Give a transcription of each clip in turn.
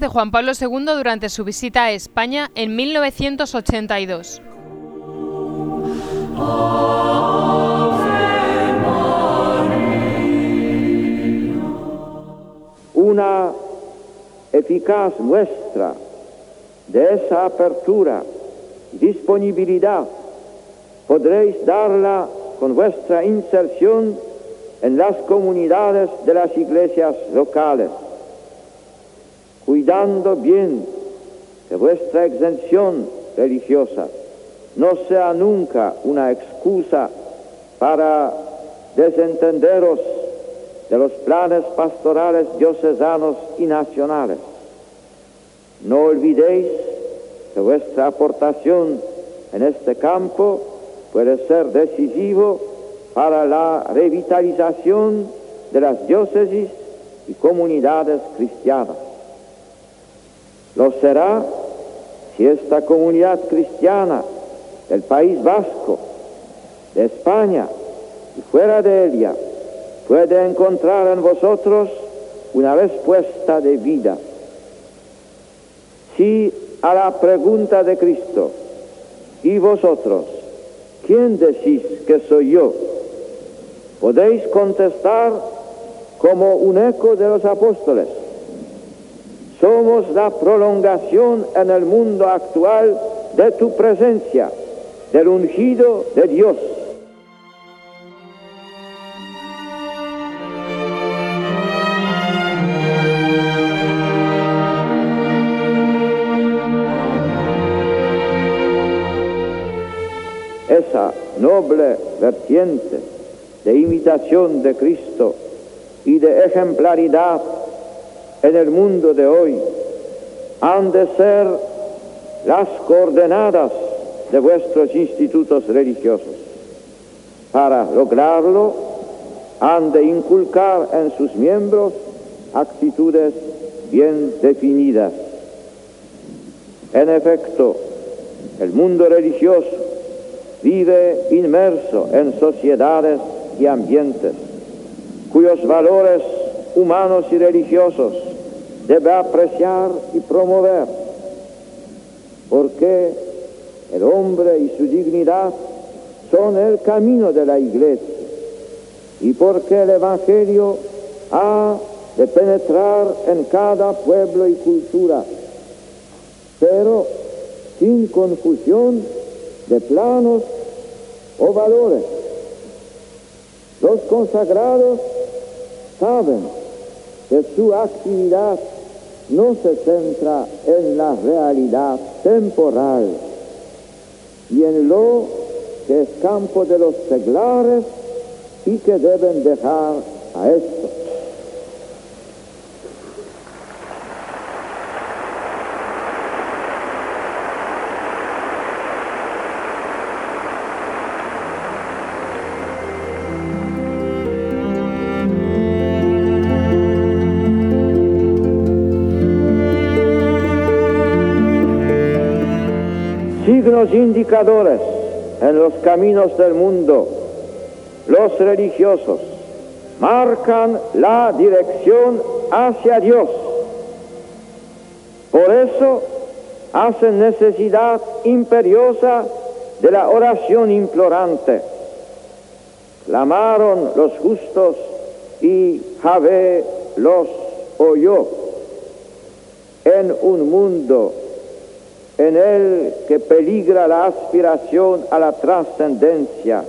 de Juan Pablo II durante su visita a España en 1982. Una eficaz muestra de esa apertura disponibilidad podréis darla con vuestra inserción en las comunidades de las iglesias locales, cuidando bien que vuestra exención religiosa no sea nunca una excusa para desentenderos de los planes pastorales diocesanos y nacionales. No olvidéis que vuestra aportación en este campo puede ser decisivo para la revitalización de las diócesis y comunidades cristianas. Lo será si esta comunidad cristiana del País Vasco, de España y fuera de ella puede encontrar en vosotros una respuesta de vida. Si a la pregunta de Cristo, ¿y vosotros? ¿Quién decís que soy yo? Podéis contestar como un eco de los apóstoles. Somos la prolongación en el mundo actual de tu presencia, del ungido de Dios. esa noble vertiente de imitación de Cristo y de ejemplaridad en el mundo de hoy han de ser las coordenadas de vuestros institutos religiosos. Para lograrlo han de inculcar en sus miembros actitudes bien definidas. En efecto, el mundo religioso vive inmerso en sociedades y ambientes cuyos valores humanos y religiosos debe apreciar y promover, porque el hombre y su dignidad son el camino de la iglesia y porque el Evangelio ha de penetrar en cada pueblo y cultura, pero sin confusión de planos o valores. Los consagrados saben que su actividad no se centra en la realidad temporal y en lo que es campo de los seglares y que deben dejar a esto. Indicadores en los caminos del mundo, los religiosos marcan la dirección hacia Dios. Por eso hacen necesidad imperiosa de la oración implorante. Clamaron los justos y Javé los oyó. En un mundo en el que peligra la aspiración a la trascendencia.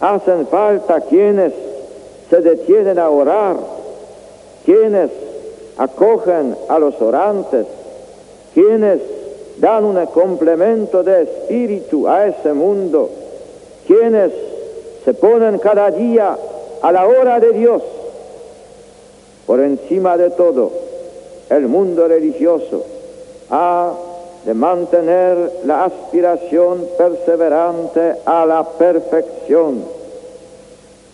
Hacen falta quienes se detienen a orar, quienes acogen a los orantes, quienes dan un complemento de espíritu a ese mundo, quienes se ponen cada día a la hora de Dios. Por encima de todo, el mundo religioso ha de mantener la aspiración perseverante a la perfección,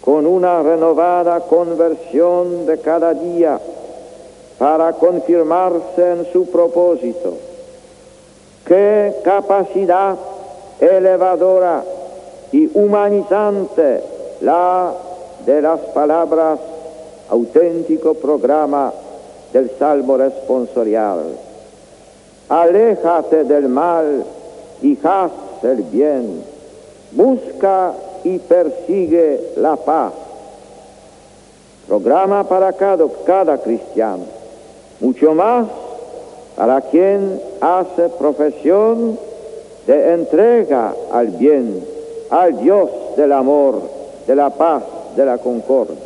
con una renovada conversión de cada día para confirmarse en su propósito. Qué capacidad elevadora y humanizante la de las palabras auténtico programa del Salmo responsorial. Aléjate del mal y haz el bien. Busca y persigue la paz. Programa para cada, cada cristiano. Mucho más para quien hace profesión de entrega al bien, al Dios del amor, de la paz, de la concordia.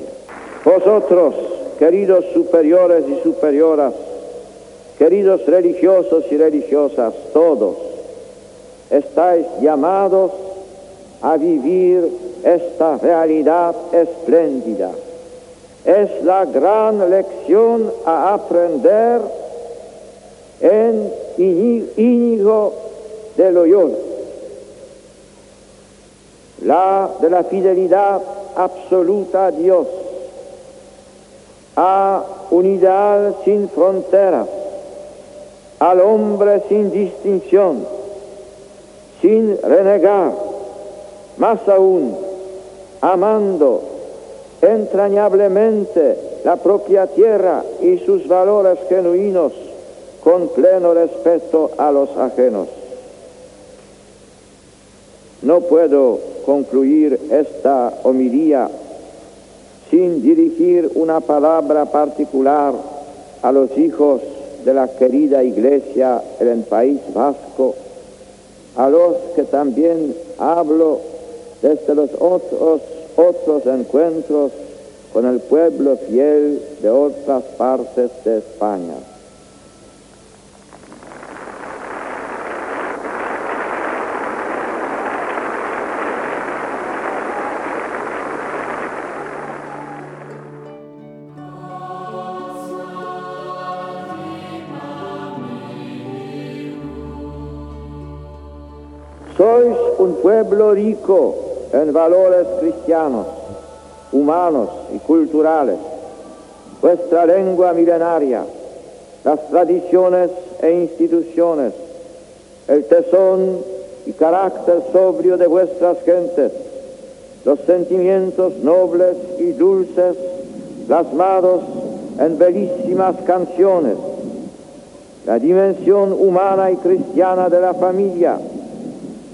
Vosotros, queridos superiores y superioras, queridos religiosos y religiosas, todos, estáis llamados a vivir esta realidad espléndida. Es la gran lección a aprender en Íñigo de Loyola, la de la fidelidad absoluta a Dios, a unidad sin fronteras, al hombre sin distinción, sin renegar, más aún, amando entrañablemente la propia tierra y sus valores genuinos con pleno respeto a los ajenos. No puedo concluir esta homilía sin dirigir una palabra particular a los hijos de la querida iglesia en el País Vasco, a los que también hablo desde los otros, otros encuentros con el pueblo fiel de otras partes de España. Un pueblo rico en valores cristianos, humanos y culturales. Vuestra lengua milenaria, las tradiciones e instituciones, el tesón y carácter sobrio de vuestras gentes, los sentimientos nobles y dulces plasmados en bellísimas canciones, la dimensión humana y cristiana de la familia,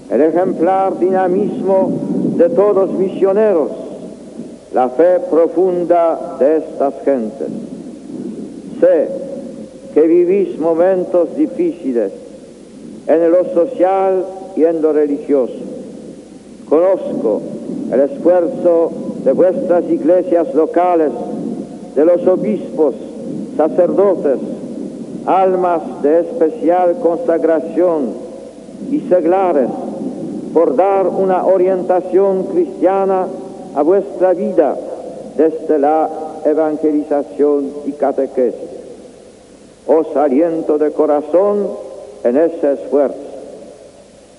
el ejemplar dinamismo de todos misioneros, la fe profunda de estas gentes. Sé que vivís momentos difíciles en lo social y en lo religioso. Conozco el esfuerzo de vuestras iglesias locales, de los obispos, sacerdotes, almas de especial consagración y seglares por dar una orientación cristiana a vuestra vida desde la evangelización y catequesis. Os aliento de corazón en ese esfuerzo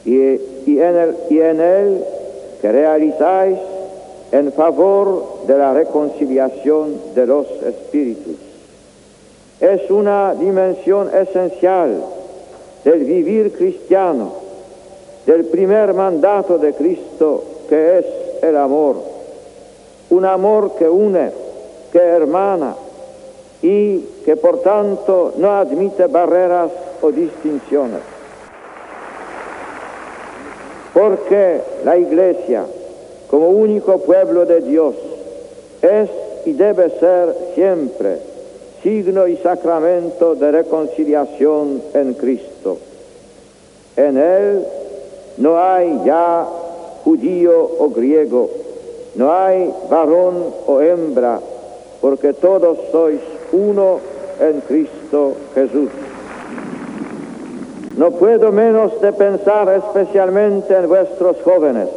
y, en el, y en él que realizáis en favor de la reconciliación de los espíritus. Es una dimensión esencial del vivir cristiano, del primer mandato de Cristo que es el amor, un amor que une, que hermana y que por tanto no admite barreras o distinciones. Porque la Iglesia, como único pueblo de Dios, es y debe ser siempre signo y sacramento de reconciliación en Cristo. En Él no hay ya judío o griego, no hay varón o hembra, porque todos sois uno en Cristo Jesús. No puedo menos de pensar especialmente en vuestros jóvenes,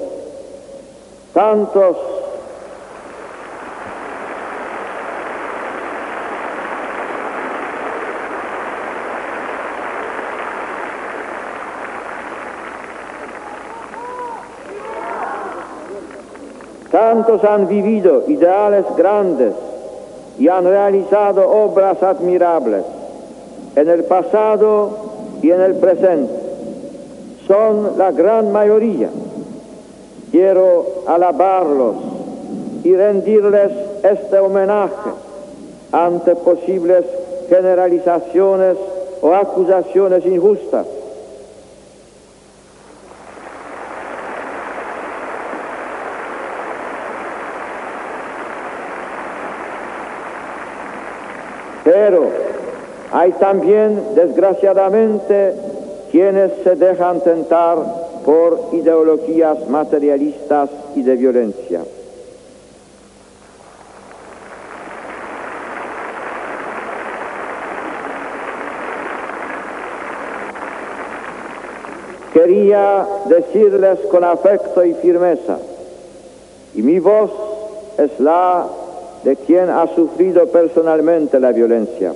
tantos Han vivido ideales grandes y han realizado obras admirables en el pasado y en el presente. Son la gran mayoría. Quiero alabarlos y rendirles este homenaje ante posibles generalizaciones o acusaciones injustas. Pero hay también, desgraciadamente, quienes se dejan tentar por ideologías materialistas y de violencia. Quería decirles con afecto y firmeza, y mi voz es la de quien ha sufrido personalmente la violencia.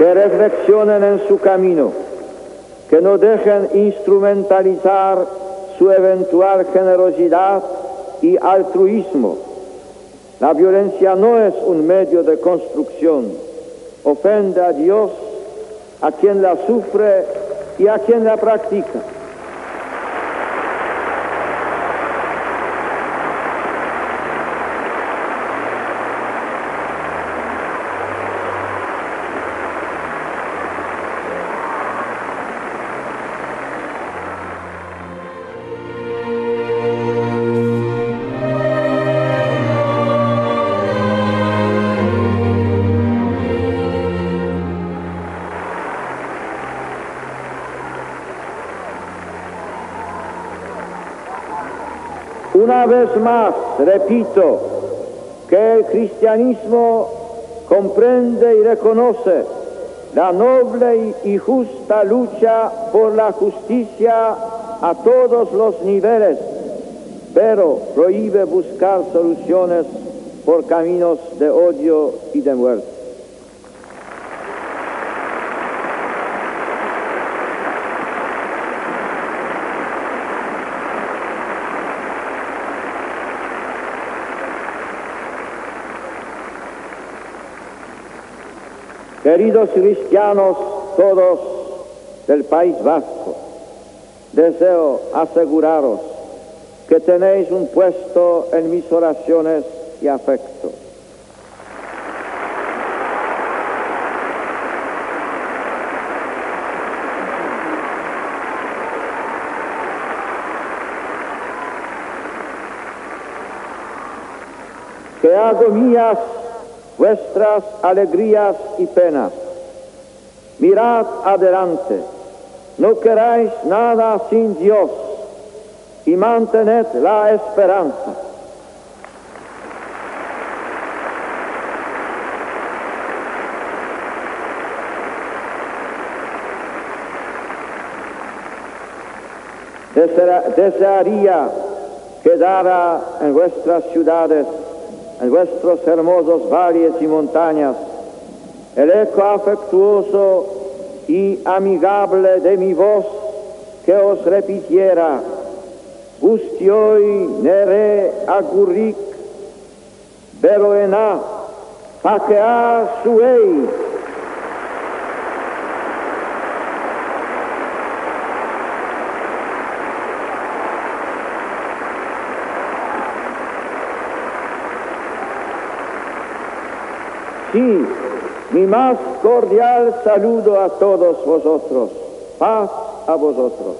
Que reflexionen en su camino, que no dejen instrumentalizar su eventual generosidad y altruismo. La violencia no es un medio de construcción, ofende a Dios, a quien la sufre y a quien la practica. Una vez más, repito, que el cristianismo comprende y reconoce la noble y justa lucha por la justicia a todos los niveles, pero prohíbe buscar soluciones por caminos de odio y de muerte. Queridos cristianos todos del País Vasco, deseo aseguraros que tenéis un puesto en mis oraciones y afecto. Que hago mías vuestras alegrías y penas. Mirad adelante, no queráis nada sin Dios y mantened la esperanza. Desearía quedara en vuestras ciudades en vuestros hermosos valles y montañas, el eco afectuoso y amigable de mi voz que os repitiera, Ustioi nere agurric, beroena, fakea suei, Sí, mi más cordial saludo a todos vosotros. Paz a vosotros.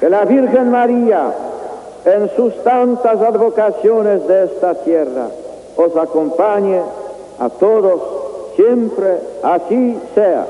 Que la Virgen María, en sus tantas advocaciones de esta tierra, os acompañe a todos siempre, así sea.